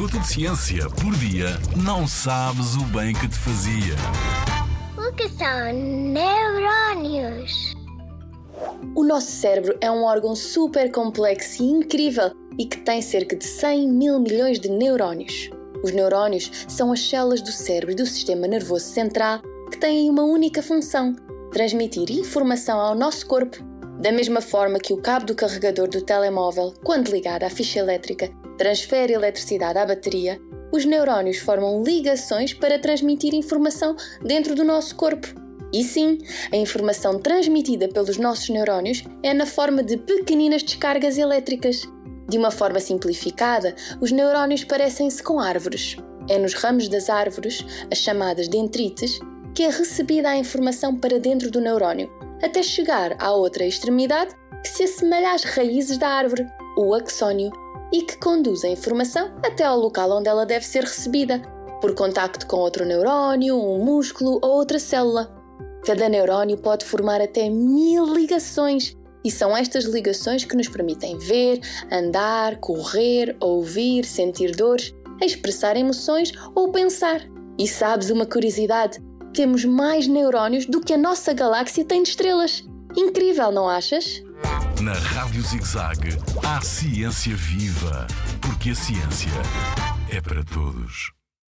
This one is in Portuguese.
minuto de ciência por dia, não sabes o bem que te fazia. O que são neurónios? O nosso cérebro é um órgão super complexo e incrível e que tem cerca de 100 mil milhões de neurónios. Os neurónios são as células do cérebro e do sistema nervoso central que têm uma única função: transmitir informação ao nosso corpo. Da mesma forma que o cabo do carregador do telemóvel, quando ligado à ficha elétrica, transfere eletricidade à bateria, os neurónios formam ligações para transmitir informação dentro do nosso corpo. E sim, a informação transmitida pelos nossos neurónios é na forma de pequeninas descargas elétricas. De uma forma simplificada, os neurónios parecem-se com árvores. É nos ramos das árvores, as chamadas dendrites, que é recebida a informação para dentro do neurónio, até chegar à outra extremidade que se assemelha às raízes da árvore, o axónio, e que conduz a informação até ao local onde ela deve ser recebida, por contacto com outro neurónio, um músculo ou outra célula. Cada neurónio pode formar até mil ligações, e são estas ligações que nos permitem ver, andar, correr, ouvir, sentir dores, expressar emoções ou pensar. E sabes uma curiosidade? Temos mais neurónios do que a nossa galáxia tem de estrelas. Incrível, não achas? Na Rádio ZigZag, há ciência viva, porque a ciência é para todos.